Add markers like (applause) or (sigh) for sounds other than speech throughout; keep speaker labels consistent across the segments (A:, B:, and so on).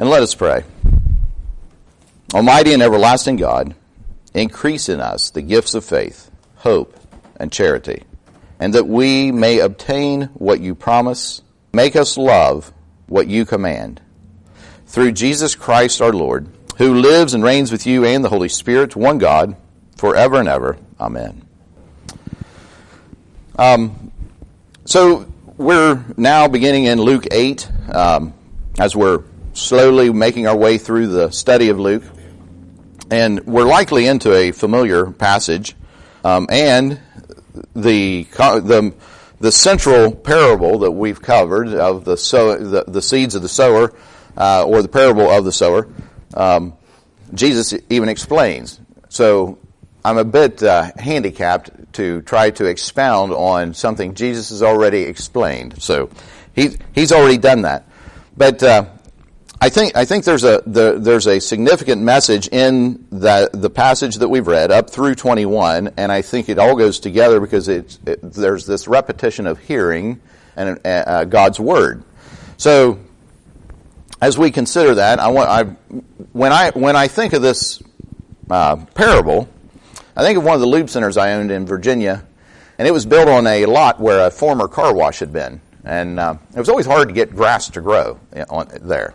A: And let us pray. Almighty and everlasting God, increase in us the gifts of faith, hope, and charity, and that we may obtain what you promise, make us love what you command. Through Jesus Christ our Lord, who lives and reigns with you and the Holy Spirit, one God, forever and ever. Amen. Um, so we're now beginning in Luke 8 um, as we're slowly making our way through the study of Luke. And we're likely into a familiar passage. Um, and the, the, the central parable that we've covered of the, sow, the, the seeds of the sower, uh, or the parable of the sower, um, Jesus even explains. So I'm a bit uh, handicapped to try to expound on something Jesus has already explained. So he, he's already done that. But uh, I think I think there's a the, there's a significant message in the the passage that we've read up through 21, and I think it all goes together because it, there's this repetition of hearing and uh, uh, God's word. So as we consider that, I want I when I when I think of this uh, parable, I think of one of the lube centers I owned in Virginia, and it was built on a lot where a former car wash had been, and uh, it was always hard to get grass to grow on, there.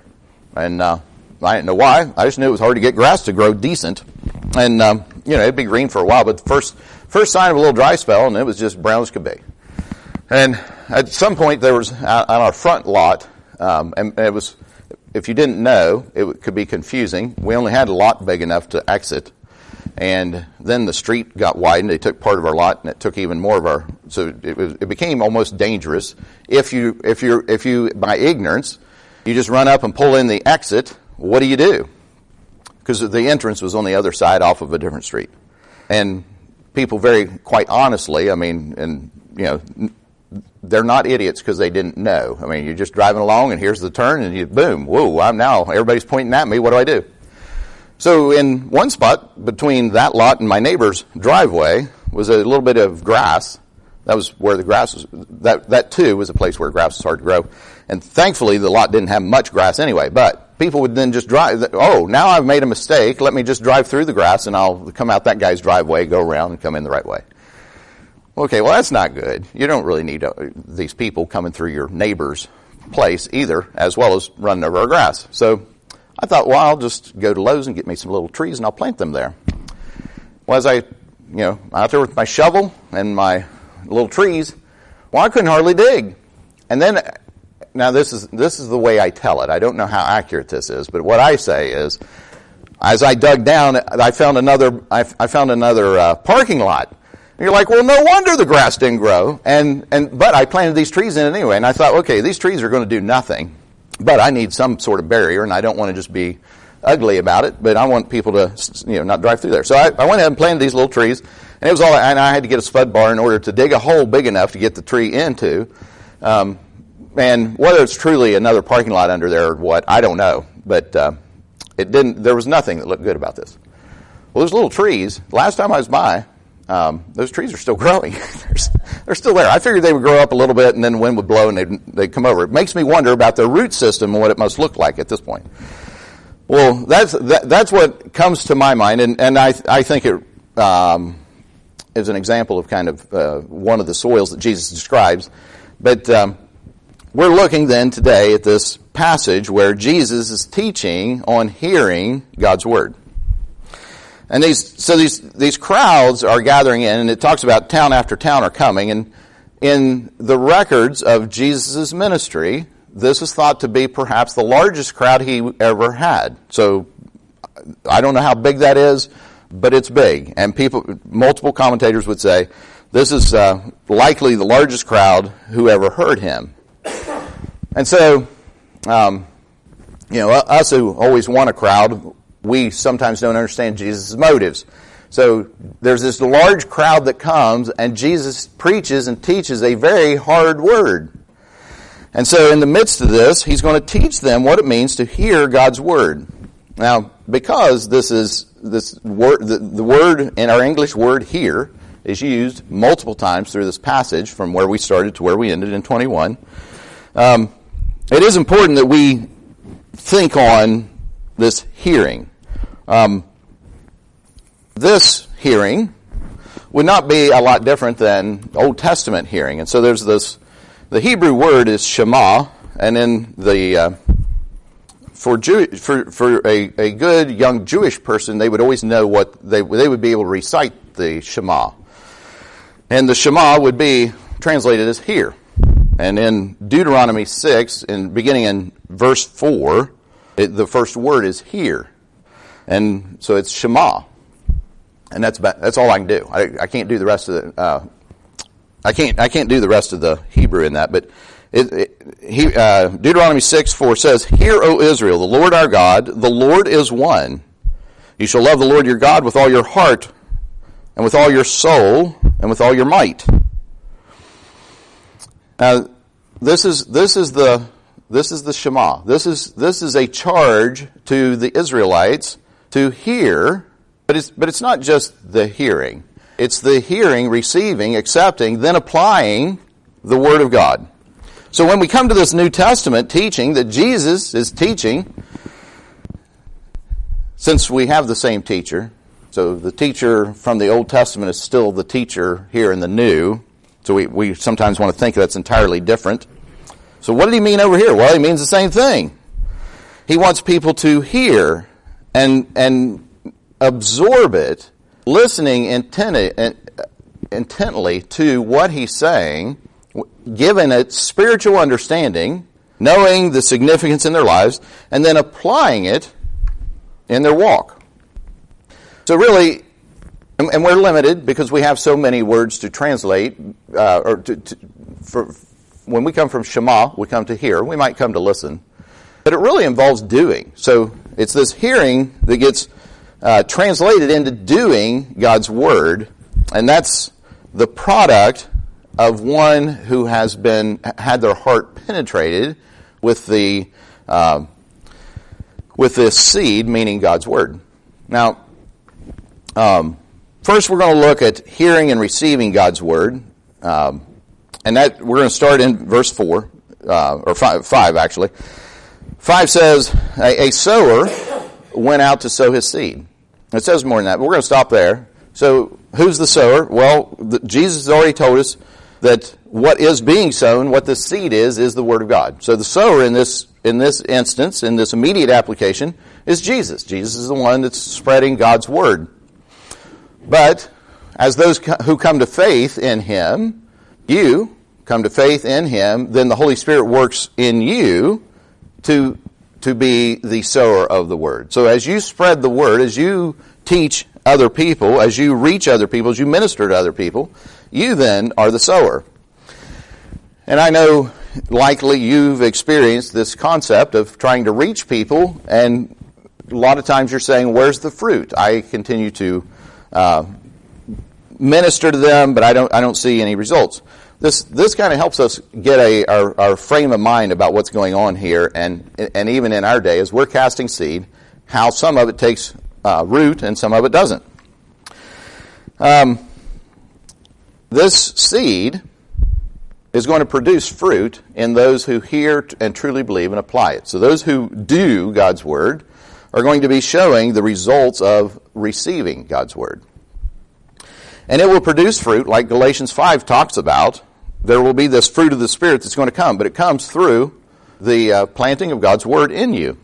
A: And uh, I didn't know why. I just knew it was hard to get grass to grow decent. And, um, you know, it'd be green for a while, but the first, first sign of a little dry spell, and it was just brown as could be. And at some point, there was on our front lot, um, and it was, if you didn't know, it could be confusing. We only had a lot big enough to exit. And then the street got widened. They took part of our lot, and it took even more of our. So it, it became almost dangerous if you, if you, if you, by ignorance, you just run up and pull in the exit. What do you do? Because the entrance was on the other side off of a different street. And people very quite honestly, I mean, and, you know, they're not idiots because they didn't know. I mean, you're just driving along and here's the turn and you, boom, whoa, I'm now, everybody's pointing at me. What do I do? So in one spot between that lot and my neighbor's driveway was a little bit of grass. That was where the grass was, that, that too was a place where grass was hard to grow. And thankfully, the lot didn't have much grass anyway. But people would then just drive. Oh, now I've made a mistake. Let me just drive through the grass, and I'll come out that guy's driveway, go around, and come in the right way. Okay, well that's not good. You don't really need uh, these people coming through your neighbor's place either, as well as running over our grass. So I thought, well, I'll just go to Lowe's and get me some little trees, and I'll plant them there. Well, as I, you know, out there with my shovel and my little trees, well, I couldn't hardly dig. And then now this is this is the way I tell it. I don't know how accurate this is, but what I say is, as I dug down, I found another I, I found another uh, parking lot. And you're like, well, no wonder the grass didn't grow. And and but I planted these trees in it anyway, and I thought, okay, these trees are going to do nothing, but I need some sort of barrier, and I don't want to just be ugly about it, but I want people to you know not drive through there. So I, I went ahead and planted these little trees, and it was all. And I had to get a spud bar in order to dig a hole big enough to get the tree into. Um, and whether it's truly another parking lot under there or what, I don't know. But uh, it didn't. There was nothing that looked good about this. Well, there's little trees. Last time I was by, um, those trees are still (laughs) growing. they're, still there. I figured they would grow up a little bit, and then the wind would blow, and they'd, they'd come over. It makes me wonder about their root system and what it must look like at this point. Well, that's that, that's what comes to my mind, and, and I I think it um, is an example of kind of uh, one of the soils that Jesus describes. But um, we're looking then today at this passage where Jesus is teaching on hearing God's word. And these, so these, these crowds are gathering in, and it talks about town after town are coming, and in the records of Jesus' ministry, this is thought to be perhaps the largest crowd he ever had. So, I don't know how big that is, but it's big. And people, multiple commentators would say, this is uh, likely the largest crowd who ever heard him. And so, um, you know, us who always want a crowd, we sometimes don't understand Jesus' motives. So there's this large crowd that comes, and Jesus preaches and teaches a very hard word. And so, in the midst of this, he's going to teach them what it means to hear God's word. Now, because this is this word, the, the word in our English word "hear" is used multiple times through this passage, from where we started to where we ended in 21. Um, it is important that we think on this hearing. Um, this hearing would not be a lot different than Old Testament hearing. And so there's this, the Hebrew word is Shema, and in the, uh, for, Jew, for, for a, a good young Jewish person, they would always know what they, they would be able to recite the Shema. And the Shema would be translated as hear. And in Deuteronomy 6, in beginning in verse 4, it, the first word is hear. And so it's Shema and that's about, that's all I can do. I, I can't do the rest of the uh, I can't I can't do the rest of the Hebrew in that. But it, it, he, uh, Deuteronomy six four says, "Hear, O Israel, the Lord our God, the Lord is one. You shall love the Lord your God with all your heart, and with all your soul, and with all your might." Now, this is this is the this is the Shema. This is this is a charge to the Israelites to hear but it's, but it's not just the hearing. It's the hearing, receiving, accepting, then applying the Word of God. So when we come to this New Testament teaching that Jesus is teaching, since we have the same teacher, so the teacher from the Old Testament is still the teacher here in the New, so we, we sometimes want to think that's entirely different. So what did he mean over here? Well, he means the same thing. He wants people to hear and, and absorb it, listening intently to what he's saying, given it spiritual understanding, knowing the significance in their lives, and then applying it in their walk. So really, and we're limited because we have so many words to translate, uh, or to, to, for, when we come from Shema, we come to hear. We might come to listen. But it really involves doing. So it's this hearing that gets uh, translated into doing God's word, and that's the product of one who has been had their heart penetrated with the uh, with this seed, meaning God's word. Now, um, first we're going to look at hearing and receiving God's word, um, and that we're going to start in verse four uh, or five, five actually. Five says, a, a sower went out to sow his seed. It says more than that, but we're going to stop there. So, who's the sower? Well, the, Jesus has already told us that what is being sown, what the seed is, is the Word of God. So, the sower in this in this instance, in this immediate application, is Jesus. Jesus is the one that's spreading God's Word. But as those who come to faith in Him, you come to faith in Him, then the Holy Spirit works in you to to be the sower of the word. So as you spread the word, as you teach other people, as you reach other people, as you minister to other people, you then are the sower. And I know likely you've experienced this concept of trying to reach people, and a lot of times you're saying, Where's the fruit? I continue to uh, minister to them, but I don't, I don't see any results this this kind of helps us get a our, our, frame of mind about what's going on here, and and even in our day, as we're casting seed, how some of it takes uh, root and some of it doesn't. Um, this seed is going to produce fruit in those who hear and truly believe and apply it. So those who do God's word are going to be showing the results of receiving God's word. And it will produce fruit, like Galatians 5 talks about. There will be this fruit of the Spirit that's going to come, but it comes through the uh, planting of God's Word in you.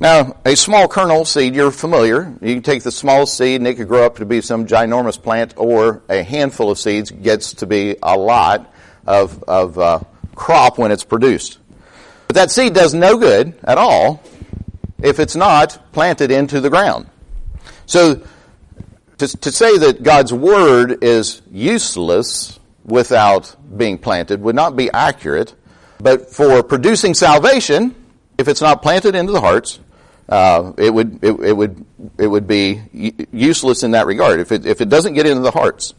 A: Now, a small kernel seed, you're familiar. You can take the small seed and it could grow up to be some ginormous plant, or a handful of seeds gets to be a lot of, of uh, crop when it's produced. But that seed does no good at all if it's not planted into the ground. So to, to say that God's word is useless without being planted would not be accurate. But for producing salvation, if it's not planted into the hearts, uh, it would it, it, would it would be useless in that regard if it if it doesn't get into the hearts.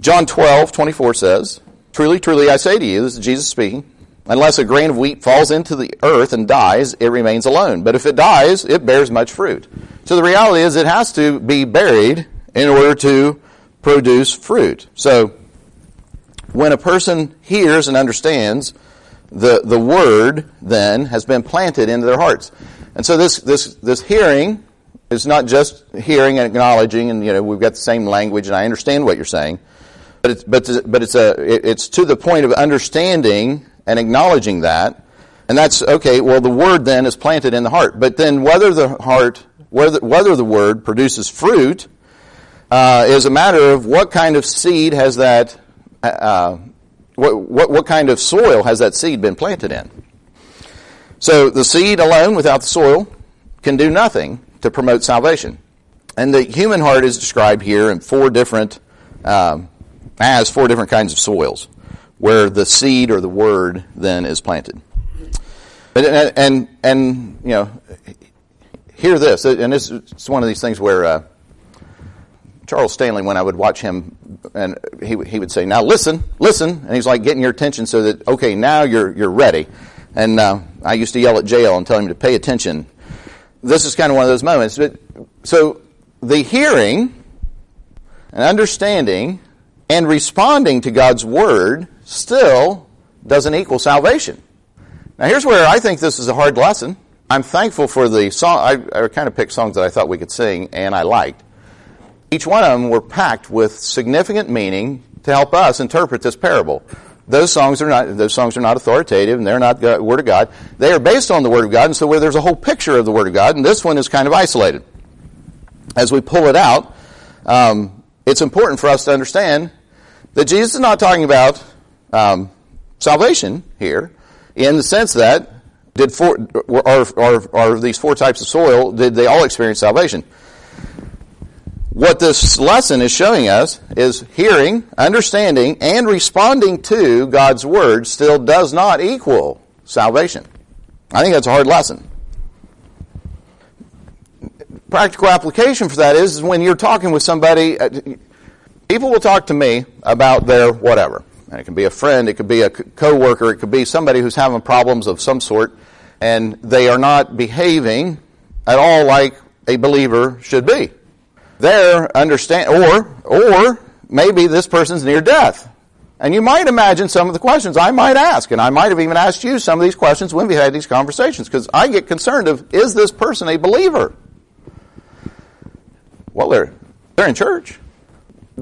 A: John 12, 24 says, Truly, truly, I say to you, this is Jesus speaking, unless a grain of wheat falls into the earth and dies, it remains alone. But if it dies, it bears much fruit. So the reality is it has to be buried in order to produce fruit. So when a person hears and understands the, the word then has been planted into their hearts. And so this, this, this hearing is not just hearing and acknowledging and, you know, we've got the same language and I understand what you're saying. But it's, but, but it's a, it's to the point of understanding and acknowledging that. And that's, okay, well the word then is planted in the heart. But then whether the heart, whether, whether the word produces fruit, uh, is a matter of what kind of seed has that, uh, what, what, what kind of soil has that seed been planted in? So the seed alone without the soil can do nothing to promote salvation. And the human heart is described here in four different, um, as four different kinds of soils where the seed or the word then is planted. And, and, and you know, hear this, and this is one of these things where uh, Charles Stanley, when I would watch him, and he, he would say, now listen, listen, and he's like getting your attention so that, okay, now you're, you're ready. And uh, I used to yell at jail and tell him to pay attention. This is kind of one of those moments. But, so the hearing and understanding and responding to God's word still doesn't equal salvation. Now here's where I think this is a hard lesson. I'm thankful for the song. I, I kind of picked songs that I thought we could sing and I liked. Each one of them were packed with significant meaning to help us interpret this parable. Those songs are not those songs are not authoritative and they're not the Word of God. They are based on the Word of God, and so where there's a whole picture of the Word of God, and this one is kind of isolated. As we pull it out, um, it's important for us to understand that Jesus is not talking about um, salvation here in the sense that did four, are, are, are these four types of soil, did they all experience salvation? What this lesson is showing us is hearing, understanding, and responding to God's Word still does not equal salvation. I think that's a hard lesson. Practical application for that is, when you're talking with somebody, uh, people will talk to me about their whatever. And it can be a friend, it could be a coworker, it could be somebody who's having problems of some sort, and they are not behaving at all like a believer should be. They're understand, or or maybe this person's near death, and you might imagine some of the questions I might ask, and I might have even asked you some of these questions when we had these conversations, because I get concerned of is this person a believer? Well, they're they're in church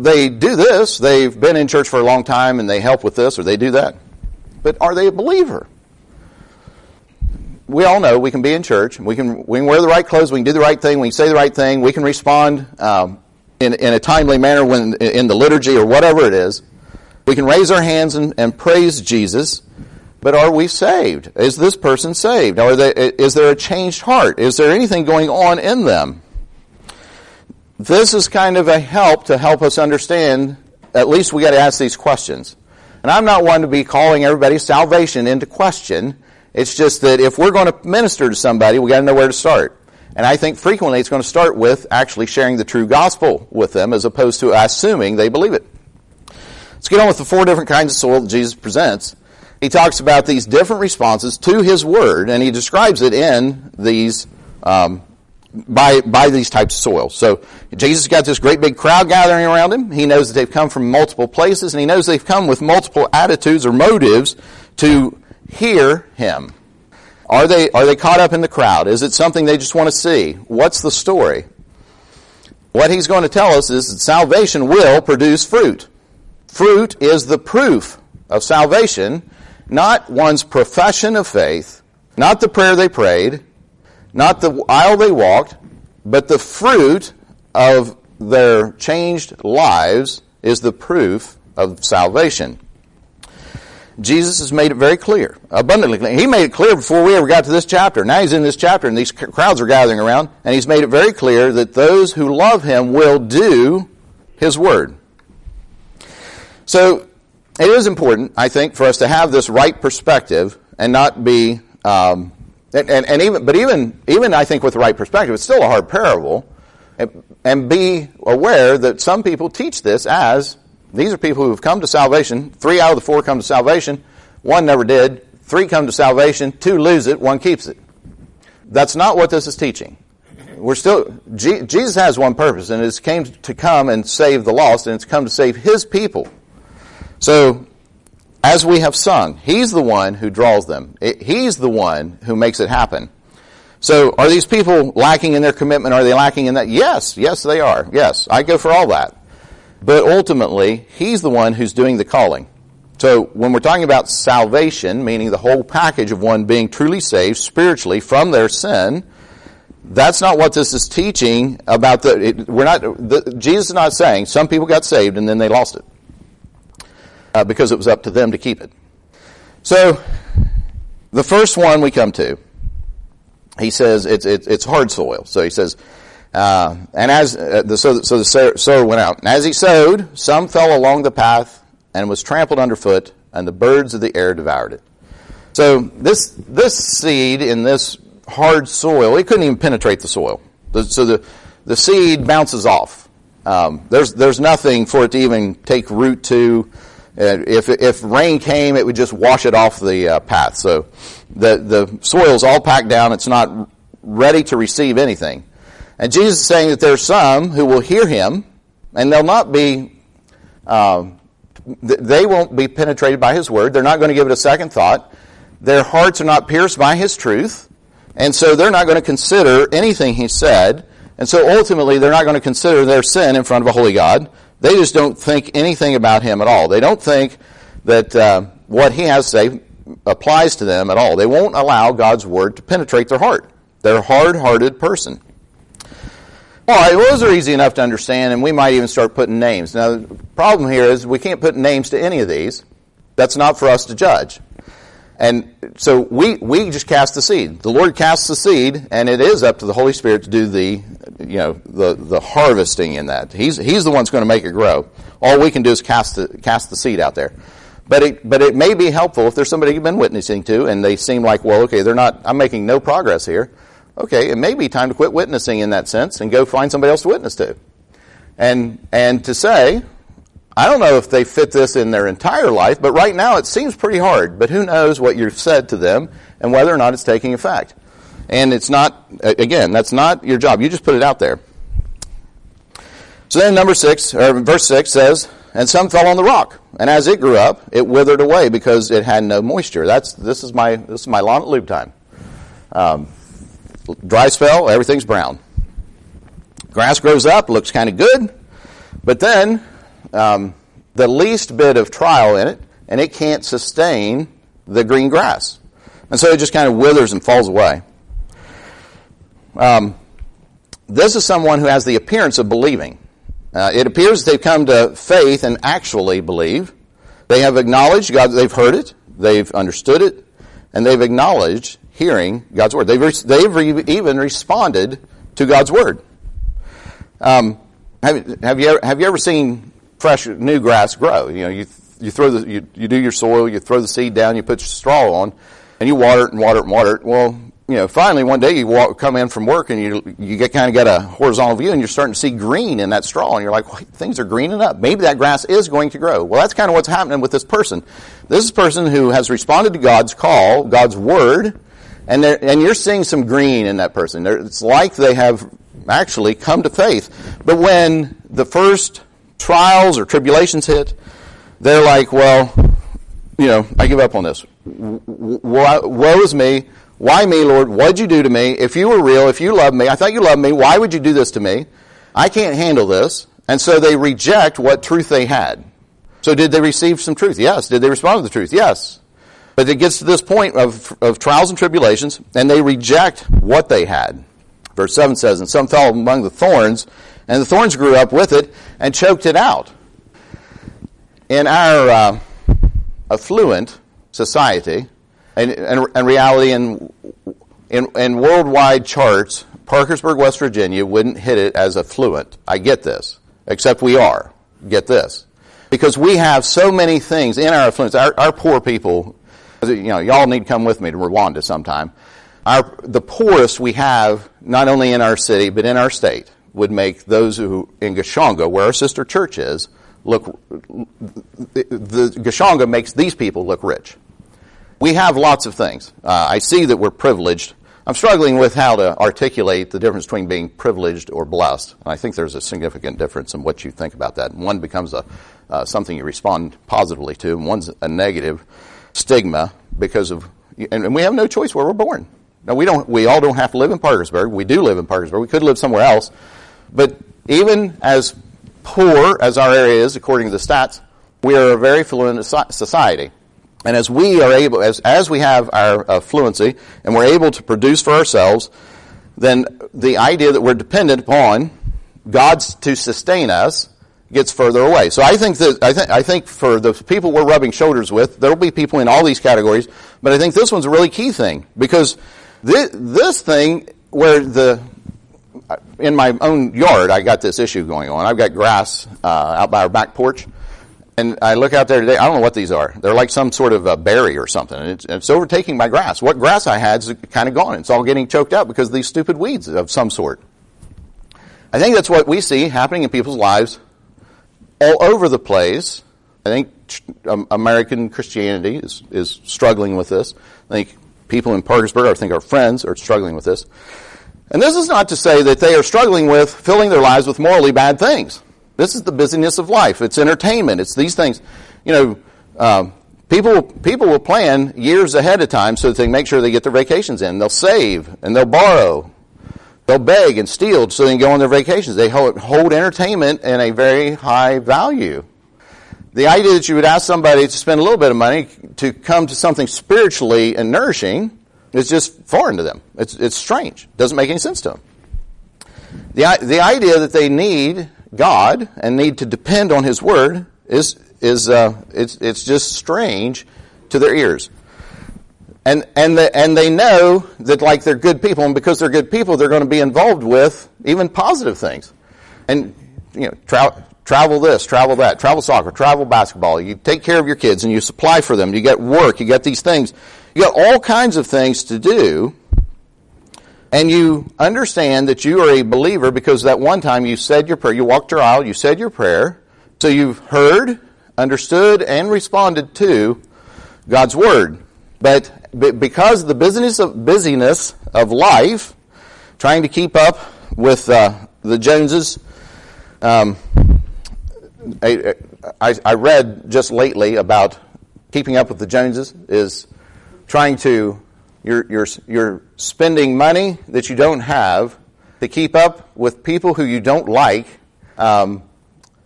A: they do this, they've been in church for a long time and they help with this or they do that. But are they a believer? We all know we can be in church, we can, we can wear the right clothes, we can do the right thing, we can say the right thing, we can respond um, in, in a timely manner when in the liturgy or whatever it is. We can raise our hands and, and praise Jesus, but are we saved? Is this person saved? They, is there a changed heart? Is there anything going on in them? This is kind of a help to help us understand, at least we got to ask these questions. And I'm not one to be calling everybody's salvation into question. It's just that if we're going to minister to somebody, we got to know where to start. And I think frequently it's going to start with actually sharing the true gospel with them as opposed to assuming they believe it. Let's get on with the four different kinds of soil that Jesus presents. He talks about these different responses to his word, and he describes it in these um, by, by these types of soils. So Jesus got this great big crowd gathering around him. He knows that they've come from multiple places and he knows they've come with multiple attitudes or motives to hear him. Are they, are they caught up in the crowd? Is it something they just want to see? What's the story? What he's going to tell us is that salvation will produce fruit. Fruit is the proof of salvation, not one's profession of faith, not the prayer they prayed, not the aisle they walked, but the fruit of their changed lives is the proof of salvation. Jesus has made it very clear, abundantly clear. He made it clear before we ever got to this chapter. Now he's in this chapter and these crowds are gathering around and he's made it very clear that those who love him will do his word. So it is important, I think, for us to have this right perspective and not be um, and, and, and, even, but even, even I think with the right perspective, it's still a hard parable. And, and be aware that some people teach this as these are people who have come to salvation. Three out of the four come to salvation. One never did. Three come to salvation. Two lose it. One keeps it. That's not what this is teaching. We're still, Jesus has one purpose, and it's came to come and save the lost, and it's come to save His people. So, as we have sung. He's the one who draws them. He's the one who makes it happen. So are these people lacking in their commitment? Are they lacking in that? Yes, yes they are. Yes, I go for all that. But ultimately, He's the one who's doing the calling. So when we're talking about salvation, meaning the whole package of one being truly saved spiritually from their sin, that's not what this is teaching about the, it, we're not, the, Jesus is not saying some people got saved and then they lost it. Uh, because it was up to them to keep it. So, the first one we come to, he says it's, it's, it's hard soil. So he says, uh, and as, uh, the, so, so the sower went out. And as he sowed, some fell along the path and was trampled underfoot, and the birds of the air devoured it. So this, this seed in this hard soil, it couldn't even penetrate the soil. So the, the seed bounces off. Um, there's, there's nothing for it to even take root to. If, if rain came, it would just wash it off the uh, path. So the, the soil's all packed down. It's not ready to receive anything. And Jesus is saying that there's some who will hear him, and they'll not be, um, they won't be penetrated by his word. They're not going to give it a second thought. Their hearts are not pierced by his truth. And so they're not going to consider anything he said. And so ultimately, they're not going to consider their sin in front of a holy God. They just don't think anything about him at all. They don't think that uh, what he has to say applies to them at all. They won't allow God's word to penetrate their heart. They're a hard-hearted person. All right, well, those are easy enough to understand, and we might even start putting names. Now, the problem here is we can't put names to any of these. That's not for us to judge. And so we, we just cast the seed. The Lord casts the seed, and it is up to the Holy Spirit to do the, you know, the, the harvesting in that. He's, he's the one that's going to make it grow. All we can do is cast the, cast the seed out there. But it, but it may be helpful if there's somebody you've been witnessing to, and they seem like, well, okay, they're not, I'm making no progress here. Okay, it may be time to quit witnessing in that sense and go find somebody else to witness to. And, and to say, I don't know if they fit this in their entire life, but right now it seems pretty hard. But who knows what you've said to them and whether or not it's taking effect. And it's not, again, that's not your job. You just put it out there. So then number six, or verse six says, and some fell on the rock, and as it grew up, it withered away because it had no moisture. That's this is my this is my lawn at lube time. Um, dry spell, everything's brown. Grass grows up, looks kind of good, but then um, the least bit of trial in it, and it can't sustain the green grass. And so it just kind of withers and falls away. Um, this is someone who has the appearance of believing. Uh, it appears they've come to faith and actually believe. They have acknowledged God, they've heard it, they've understood it, and they've acknowledged hearing God's word. They've, re- they've even responded to God's word. Um, have, have, you ever, have you ever seen fresh new grass grow. You know, you you throw the you, you do your soil, you throw the seed down, you put your straw on, and you water it and water it and water it. Well, you know, finally one day you walk, come in from work and you you get kind of get a horizontal view and you're starting to see green in that straw and you're like, well, things are greening up. Maybe that grass is going to grow. Well, that's kind of what's happening with this person. This is a person who has responded to God's call, God's word, and and you're seeing some green in that person. They're, it's like they have actually come to faith. But when the first trials or tribulations hit, they're like, well, you know, I give up on this. Woe is me. Why me, Lord? What'd you do to me? If you were real, if you loved me, I thought you loved me, why would you do this to me? I can't handle this. And so they reject what truth they had. So did they receive some truth? Yes. Did they respond to the truth? Yes. But it gets to this point of, of trials and tribulations, and they reject what they had. Verse 7 says, And some fell among the thorns, and the thorns grew up with it and choked it out. In our uh, affluent society, and, and, and reality in, in, in worldwide charts, Parkersburg, West Virginia wouldn't hit it as affluent. I get this. Except we are. Get this. Because we have so many things in our affluence. Our, our poor people, you know, y'all need to come with me to Rwanda sometime. Our, the poorest we have, not only in our city, but in our state would make those who in Gashonga, where our sister church is, look. The, the makes these people look rich. We have lots of things. Uh, I see that we're privileged. I'm struggling with how to articulate the difference between being privileged or blessed. And I think there's a significant difference in what you think about that. One becomes a uh, something you respond positively to, and one's a negative stigma because of, and, and we have no choice where we're born. Now we don't, we all don't have to live in Parkersburg. We do live in Parkersburg. We could live somewhere else, but even as poor as our area is, according to the stats, we are a very fluent society. And as we are able, as, as we have our uh, fluency and we're able to produce for ourselves, then the idea that we're dependent upon God to sustain us gets further away. So I think that, I think, I think for the people we're rubbing shoulders with, there'll be people in all these categories, but I think this one's a really key thing because this, this thing where the, in my own yard, I got this issue going on. I've got grass uh, out by our back porch, and I look out there today. I don't know what these are. They're like some sort of a berry or something, it's, it's overtaking my grass. What grass I had is kind of gone. It's all getting choked out because of these stupid weeds of some sort. I think that's what we see happening in people's lives all over the place. I think um, American Christianity is, is struggling with this. I think people in Parkersburg, I think our friends, are struggling with this. And this is not to say that they are struggling with filling their lives with morally bad things. This is the busyness of life. It's entertainment. It's these things. You know, um, people people will plan years ahead of time so that they make sure they get their vacations in. They'll save and they'll borrow. They'll beg and steal so they can go on their vacations. They hold, hold entertainment in a very high value. The idea that you would ask somebody to spend a little bit of money to come to something spiritually and nourishing it's just foreign to them. It's, it's strange. It doesn't make any sense to them. The, the idea that they need God and need to depend on His Word is, is uh, it's, it's just strange to their ears. And, and, the, and they know that like they're good people, and because they're good people, they're going to be involved with even positive things. And, you know, tra- travel this, travel that, travel soccer, travel basketball. You take care of your kids and you supply for them. You get work, you get these things. You got all kinds of things to do, and you understand that you are a believer because that one time you said your prayer, you walked your aisle, you said your prayer, so you've heard, understood, and responded to God's Word. But because the busyness of, busyness of life, trying to keep up with uh, the Joneses, um, I, I, I read just lately about keeping up with the Joneses is trying to, you're, you're, you're spending money that you don't have to keep up with people who you don't like, um,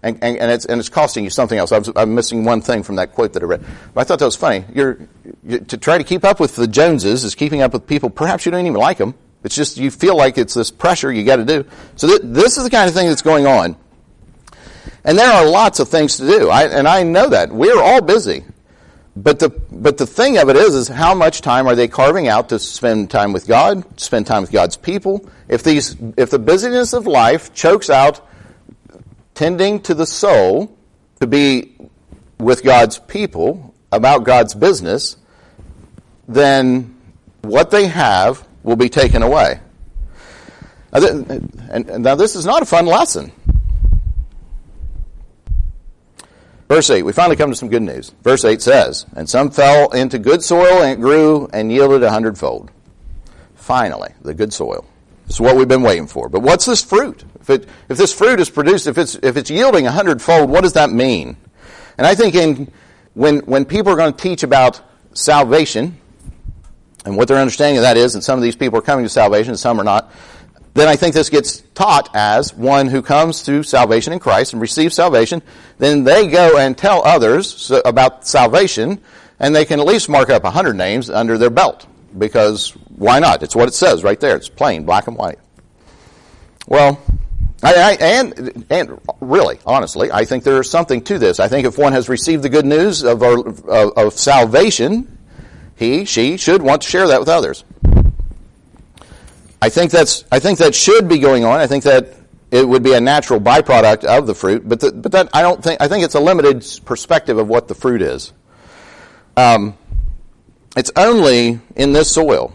A: and, and, and, it's, and it's costing you something else. I was, I'm missing one thing from that quote that I read. But I thought that was funny. You're, you, to try to keep up with the Joneses is keeping up with people, perhaps you don't even like them. It's just you feel like it's this pressure you got to do. So th- this is the kind of thing that's going on. And there are lots of things to do. I, and I know that. We're all busy. But the, but the thing of it is, is how much time are they carving out to spend time with God, spend time with God's people? If these, if the busyness of life chokes out tending to the soul to be with God's people about God's business, then what they have will be taken away. And now this is not a fun lesson. Verse 8, we finally come to some good news. Verse 8 says, And some fell into good soil and it grew and yielded a hundredfold. Finally, the good soil. Is what we've been waiting for. But what's this fruit? If, it, if this fruit is produced, if it's, if it's yielding a hundredfold, what does that mean? And I think in, when, when people are going to teach about salvation, and what their understanding of that is, and some of these people are coming to salvation, and some are not, then I think this gets taught as one who comes to salvation in Christ and receives salvation. Then they go and tell others about salvation, and they can at least mark up a hundred names under their belt. Because why not? It's what it says right there. It's plain, black and white. Well, I, I, and and really, honestly, I think there is something to this. I think if one has received the good news of, our, of, of salvation, he, she should want to share that with others. I think that's I think that should be going on. I think that it would be a natural byproduct of the fruit, but the, but that I don't think I think it's a limited perspective of what the fruit is. Um, it's only in this soil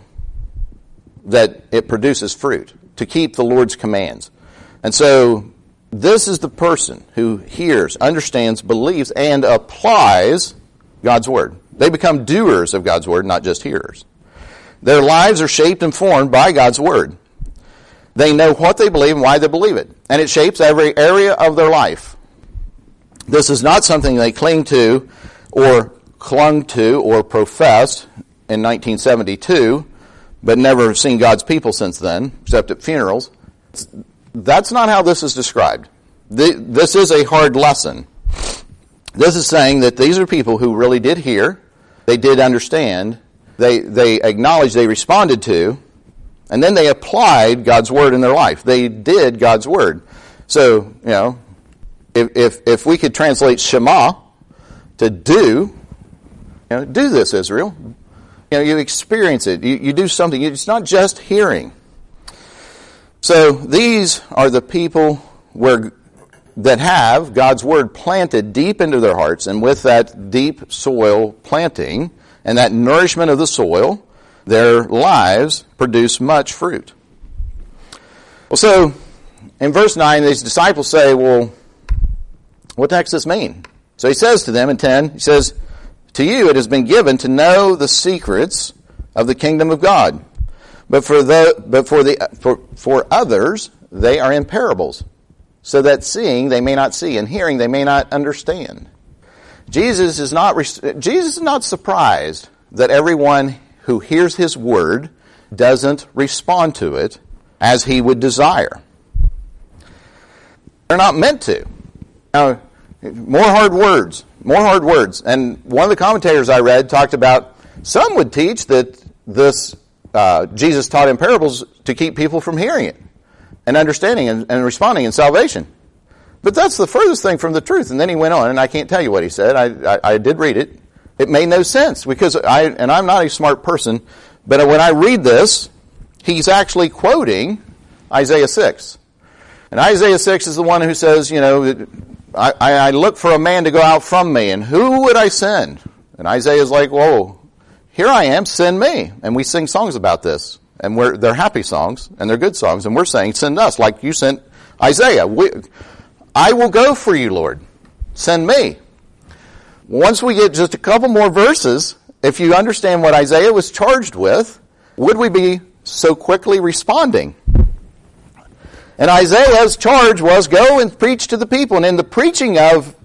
A: that it produces fruit to keep the Lord's commands, and so this is the person who hears, understands, believes, and applies God's word. They become doers of God's word, not just hearers. Their lives are shaped and formed by God's Word. They know what they believe and why they believe it. And it shapes every area of their life. This is not something they cling to or clung to or professed in 1972, but never seen God's people since then, except at funerals. That's not how this is described. This is a hard lesson. This is saying that these are people who really did hear, they did understand, they, they acknowledged, they responded to, and then they applied God's word in their life. They did God's word. So, you know, if, if, if we could translate Shema to do, you know, do this, Israel. You know, you experience it. You, you do something. It's not just hearing. So these are the people where that have God's word planted deep into their hearts, and with that deep soil planting and that nourishment of the soil, their lives produce much fruit. Well, so in verse 9, these disciples say, Well, what does this mean? So he says to them in 10, he says, To you it has been given to know the secrets of the kingdom of God. But for the but for the for, for others, they are in parables so that seeing they may not see and hearing they may not understand. Jesus is not, Jesus is not surprised that everyone who hears his word doesn't respond to it as he would desire. They're not meant to. Now, more hard words, more hard words. And one of the commentators I read talked about some would teach that this uh, Jesus taught in parables to keep people from hearing it and understanding and, and responding in salvation. But that's the furthest thing from the truth. And then he went on, and I can't tell you what he said. I, I, I did read it. It made no sense because I, and I'm not a smart person, but when I read this, he's actually quoting Isaiah 6. And Isaiah 6 is the one who says, you know, I, I look for a man to go out from me, and who would I send? And Isaiah is like, whoa, here I am, send me. And we sing songs about this and we're, they're happy songs and they're good songs, and we're saying, send us, like you sent Isaiah. We, I will go for you, Lord. Send me. Once we get just a couple more verses, if you understand what Isaiah was charged with, would we be so quickly responding? And Isaiah's charge was go and preach to the people. And in the preaching of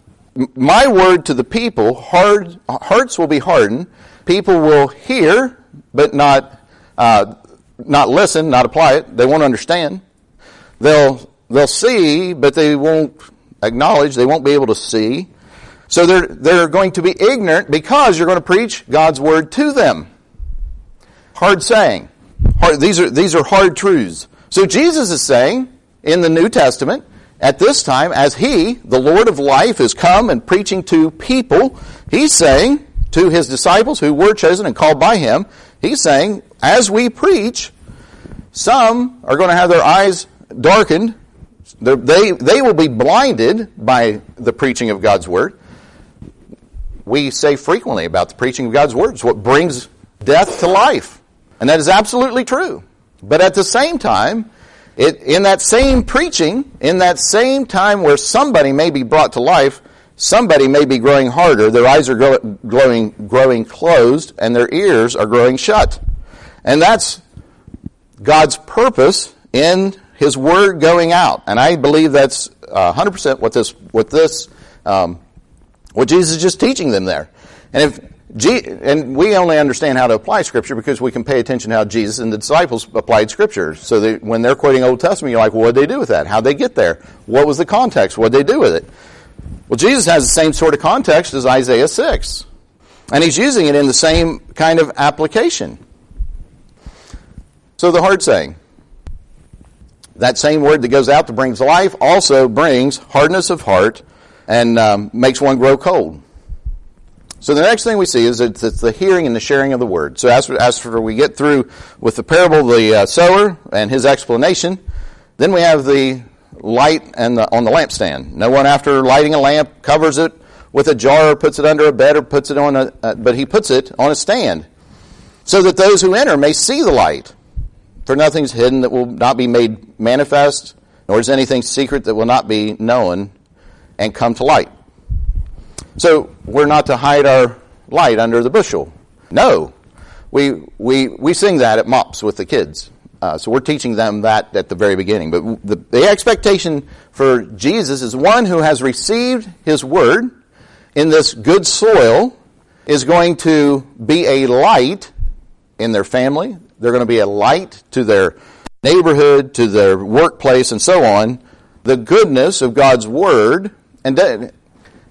A: my word to the people, hard, hearts will be hardened. People will hear, but not uh, not listen, not apply it. They won't understand. They'll, they'll see, but they won't acknowledge. They won't be able to see. So they're, they're going to be ignorant because you're going to preach God's word to them. Hard saying. Hard, these are, these are hard truths. So Jesus is saying in the New Testament, at this time, as He, the Lord of life, is come and preaching to people, He's saying to His disciples who were chosen and called by Him, He's saying, as we preach, some are going to have their eyes darkened. They, they will be blinded by the preaching of God's Word. We say frequently about the preaching of God's Word. It's what brings death to life. And that is absolutely true. But at the same time, it, in that same preaching, in that same time where somebody may be brought to life, somebody may be growing harder. Their eyes are growing, growing closed, and their ears are growing shut. And that's God's purpose in His Word going out. And I believe that's uh, 100% what this, what this, um, what Jesus is just teaching them there. And if, G- and we only understand how to apply Scripture because we can pay attention to how Jesus and the disciples applied Scripture. So that when they're quoting Old Testament, you're like, well, what did they do with that? How'd they get there? What was the context? What did they do with it? Well, Jesus has the same sort of context as Isaiah 6. And he's using it in the same kind of application. So the hard saying. That same word that goes out that brings life also brings hardness of heart and um, makes one grow cold. So the next thing we see is it's, it's, the hearing and the sharing of the word. So as, as we get through with the parable of the uh, sower and his explanation, then we have the light and the, on the lampstand. No one after lighting a lamp covers it with a jar or puts it under a bed or puts it on a, uh, but he puts it on a stand so that those who enter may see the light. For nothing is hidden that will not be made manifest, nor is anything secret that will not be known and come to light. So we're not to hide our light under the bushel. No. we, we, we sing that at MOPS with the kids. Uh, so we're teaching them that at the very beginning. But the, the expectation for Jesus is one who has received his word in this good soil is going to be a light in their family. They're going to be a light to their neighborhood, to their workplace, and so on. The goodness of God's word, and and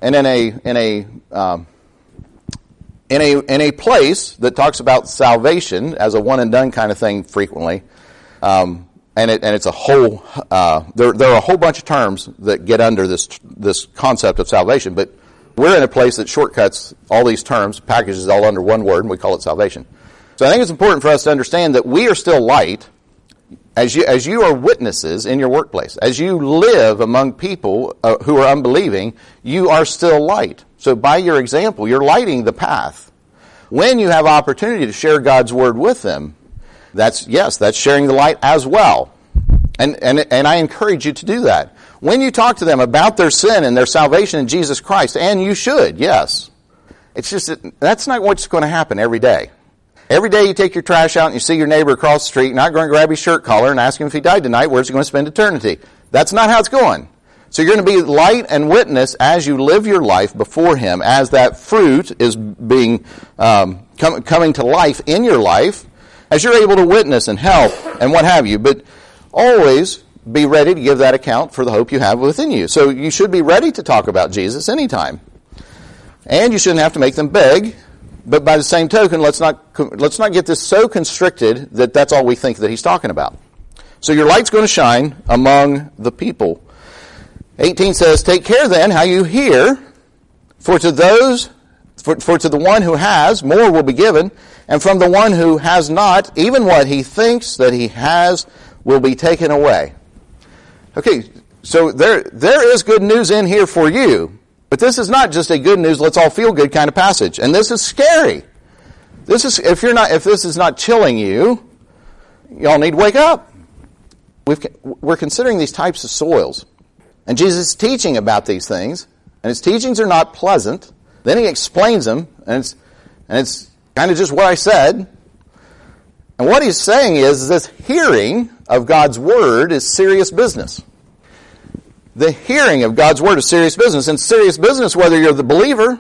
A: in a in a um, in a in a place that talks about salvation as a one and done kind of thing frequently. Um, and, it, and it's a whole, uh, there, there are a whole bunch of terms that get under this, this concept of salvation, but we're in a place that shortcuts all these terms, packages all under one word, and we call it salvation. So I think it's important for us to understand that we are still light as you, as you are witnesses in your workplace, as you live among people uh, who are unbelieving, you are still light. So by your example, you're lighting the path. When you have opportunity to share God's word with them, that's, yes, that's sharing the light as well. And, and, and I encourage you to do that. When you talk to them about their sin and their salvation in Jesus Christ, and you should, yes. It's just that that's not what's going to happen every day. Every day you take your trash out and you see your neighbor across the street, not going to grab his shirt collar and ask him if he died tonight, where's he going to spend eternity? That's not how it's going. So you're going to be light and witness as you live your life before Him, as that fruit is being um, com- coming to life in your life, as you're able to witness and help and what have you. But always be ready to give that account for the hope you have within you. So you should be ready to talk about Jesus anytime. And you shouldn't have to make them beg. But by the same token, let's not, let's not get this so constricted that that's all we think that he's talking about. So your light's going to shine among the people. 18 says, Take care then how you hear, for to those, for, for to the one who has, more will be given, and from the one who has not, even what he thinks that he has will be taken away. Okay, so there, there is good news in here for you, but this is not just a good news, let's all feel good kind of passage. And this is scary. This is, if you're not, if this is not chilling you, y'all need to wake up. We've, we're considering these types of soils. And Jesus is teaching about these things, and his teachings are not pleasant. Then he explains them, and it's, and it's Kind of just what I said. And what he's saying is this hearing of God's word is serious business. The hearing of God's word is serious business. And serious business whether you're the believer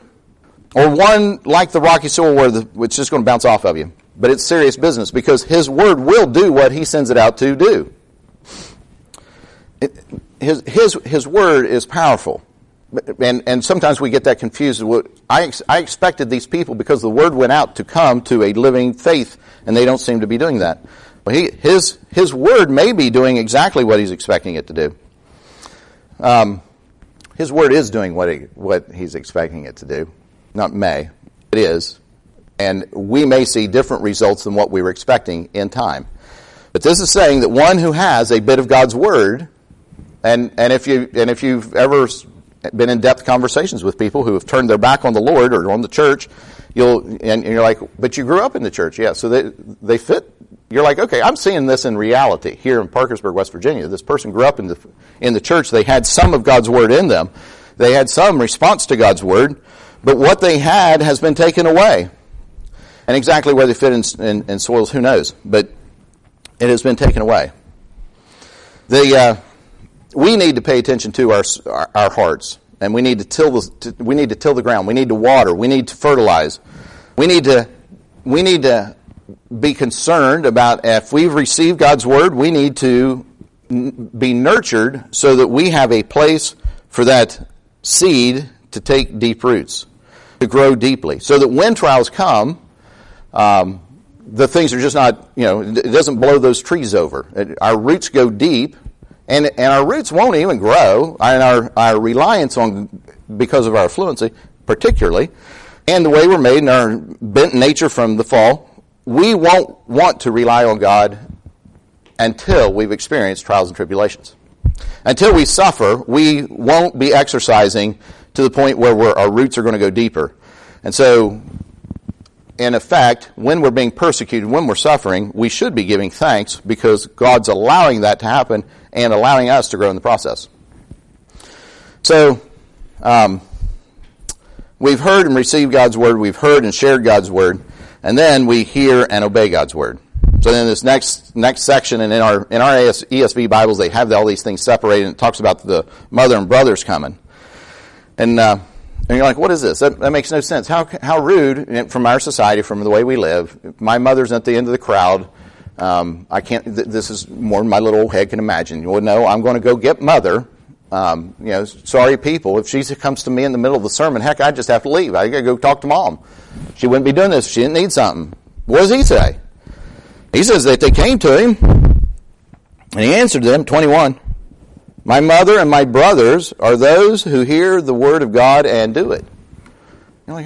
A: or one like the rocky soil where the, it's just going to bounce off of you. But it's serious business because his word will do what he sends it out to do. It, his, his, his word is powerful and, and sometimes we get that confused. I, ex, I expected these people because the word went out to come to a living faith, and they don't seem to be doing that. But he, his, his word may be doing exactly what he's expecting it to do. Um, his word is doing what, he, what he's expecting it to do. Not may, it is. And we may see different results than what we were expecting in time. But this is saying that one who has a bit of God's word, and, and if you and if you've ever been in depth conversations with people who have turned their back on the Lord or on the church. You'll and, and you're like, but you grew up in the church, yeah. So they they fit. You're like, okay, I'm seeing this in reality here in Parkersburg, West Virginia. This person grew up in the in the church. They had some of God's word in them. They had some response to God's word, but what they had has been taken away. And exactly where they fit in, in, in soils, who knows? But it has been taken away. The uh, we need to pay attention to our, our hearts, and we need to till the we need to till the ground. We need to water. We need to fertilize. We need to we need to be concerned about if we've received God's word, we need to be nurtured so that we have a place for that seed to take deep roots, to grow deeply, so that when trials come, um, the things are just not, you know, it doesn't blow those trees over. Our roots go deep, and, and our roots won't even grow, and our, our reliance on, because of our fluency, particularly, and the way we're made and our bent nature from the fall, we won't want to rely on God until we've experienced trials and tribulations. Until we suffer, we won't be exercising to the point where our roots are going to go deeper. And so, in effect, when we're being persecuted, when we're suffering, we should be giving thanks because God's allowing that to happen and allowing us to grow in the process. So, um, we've heard and received God's word. We've heard and shared God's word. And then we hear and obey God's word. So then this next next section, and in our in our ESV Bibles, they have all these things separated. And it talks about the mother and brothers coming, and uh, and you're like, what is this? That, that, makes no sense. How how rude from our society, from the way we live. My mother's at the end of the crowd. Um, I can't. Th- this is more than my little head can imagine. Well, no, I'm going to go get mother. Um, you know, sorry people. If she comes to me in the middle of the sermon, heck, I just have to leave. I got to go talk to mom. She wouldn't be doing this. She didn't need something. What does he say? He says that they came to him, and he answered them, 21, My mother and my brothers are those who hear the word of God and do it. Like,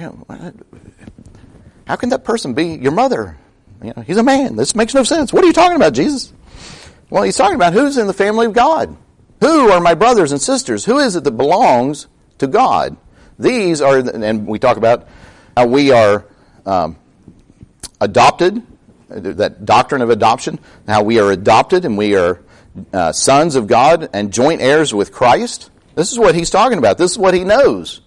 A: how can that person be your mother? You know, he's a man. This makes no sense. What are you talking about, Jesus? Well, he's talking about who's in the family of God. Who are my brothers and sisters? Who is it that belongs to God? These are, and we talk about how we are um, adopted that doctrine of adoption, how we are adopted and we are uh, sons of God and joint heirs with Christ. This is what he's talking about. This is what he knows.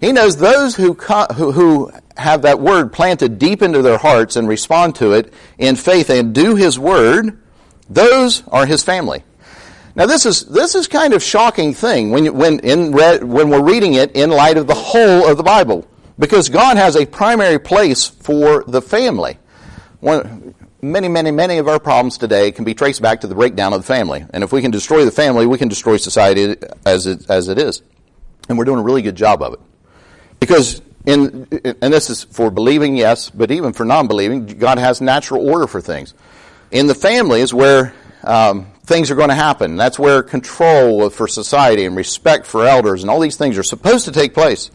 A: He knows those who, who, who have that word planted deep into their hearts and respond to it in faith and do his word, those are his family. Now this is this is kind of shocking thing when you, when in when we're reading it in light of the whole of the Bible because God has a primary place for the family one, many, many, many of our problems today can be traced back to the breakdown of the family. And if we can destroy the family, we can destroy society as it, as it is. And we're doing a really good job of it. Because in, and this is for believing, yes, but even for non-believing, God has natural order for things. In the family is where um, things are going to happen. That's where control for society and respect for elders and all these things are supposed to take place.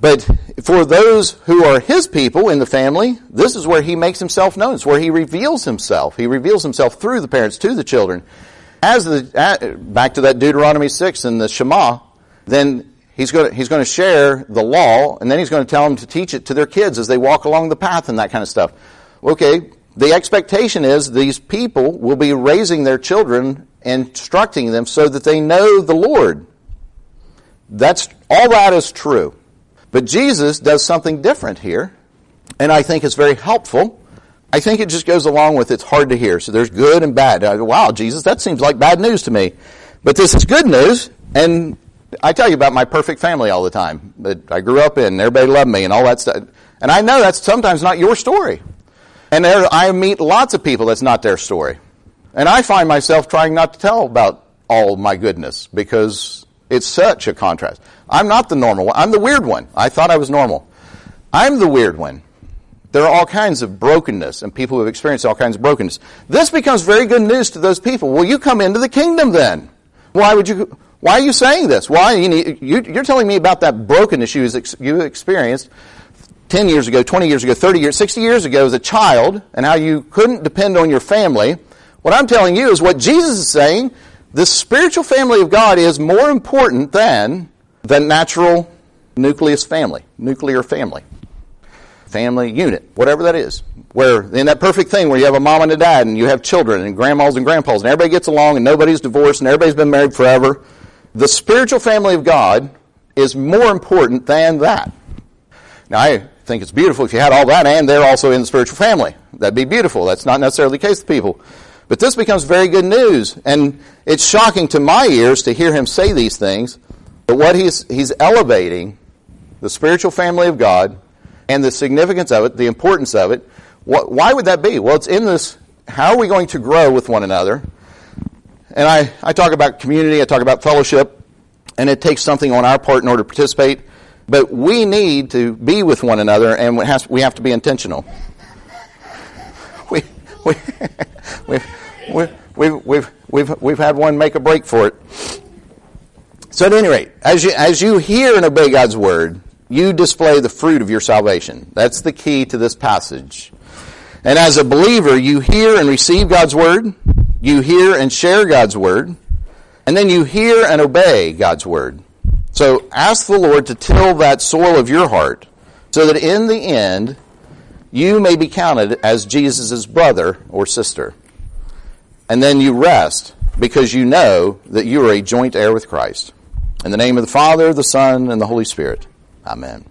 A: But for those who are his people in the family, this is where he makes himself known. It's where he reveals himself. He reveals himself through the parents to the children. As the back to that Deuteronomy six and the Shema, then he's going to, he's going to share the law, and then he's going to tell them to teach it to their kids as they walk along the path and that kind of stuff. Okay, the expectation is these people will be raising their children, and instructing them so that they know the Lord. That's all that is true. But Jesus does something different here, and I think it's very helpful. I think it just goes along with it's hard to hear. So there's good and bad. Go, wow, Jesus, that seems like bad news to me. But this is good news, and I tell you about my perfect family all the time that I grew up in, and everybody loved me, and all that stuff. And I know that's sometimes not your story. And there, I meet lots of people that's not their story. And I find myself trying not to tell about all my goodness because it's such a contrast. I'm not the normal one. I'm the weird one. I thought I was normal. I'm the weird one. There are all kinds of brokenness and people who have experienced all kinds of brokenness. This becomes very good news to those people. Well, you come into the kingdom then. Why would you, why are you saying this? Why? You, are telling me about that brokenness you, you experienced 10 years ago, 20 years ago, 30 years, 60 years ago as a child and how you couldn't depend on your family. What I'm telling you is what Jesus is saying. The spiritual family of God is more important than the natural nucleus family, nuclear family, family unit, whatever that is. Where, in that perfect thing where you have a mom and a dad and you have children and grandmas and grandpas and everybody gets along and nobody's divorced and everybody's been married forever, the spiritual family of God is more important than that. Now, I think it's beautiful if you had all that and they're also in the spiritual family. That'd be beautiful. That's not necessarily the case with people. But this becomes very good news. And it's shocking to my ears to hear him say these things but what he's, he's elevating, the spiritual family of God, and the significance of it, the importance of it, what, why would that be? Well, it's in this, how are we going to grow with one another? And I, I talk about community, I talk about fellowship, and it takes something on our part in order to participate. But we need to be with one another, and we have, we have to be intentional. We, we, (laughs) we've, we've, we've, we've, we've had one make a break for it. So at any rate, as you, as you hear and obey God's word, you display the fruit of your salvation. That's the key to this passage. And as a believer, you hear and receive God's word, you hear and share God's word, and then you hear and obey God's word. So ask the Lord to till that soil of your heart so that in the end, you may be counted as Jesus' brother or sister. And then you rest because you know that you are a joint heir with Christ. In the name of the Father, the Son, and the Holy Spirit. Amen.